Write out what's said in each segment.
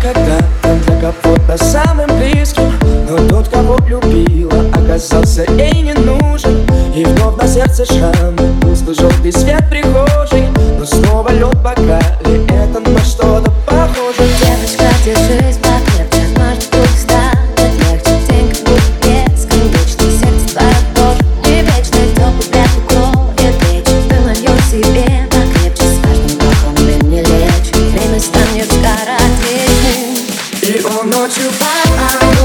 когда-то для кого-то самым близким Но тот, кого любила, оказался ей не нужен. И вновь на сердце шрамы, пустой желтый свет прихожей Но снова лед в бокале, это на что-то похоже. Девочка, держись покрепче, может вдруг станет легче День как будто сердце твое тоже не вечное Теплый плед укроет плечи, ты себе. Покрепче С каждым вдохом ты мне лечишь, время станет скоротечным И он ночью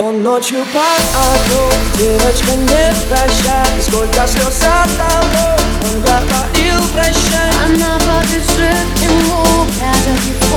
он ночью по окном Девочка, не прощай, сколько слез от того Он говорил прощай. Она побежит ему, прячет его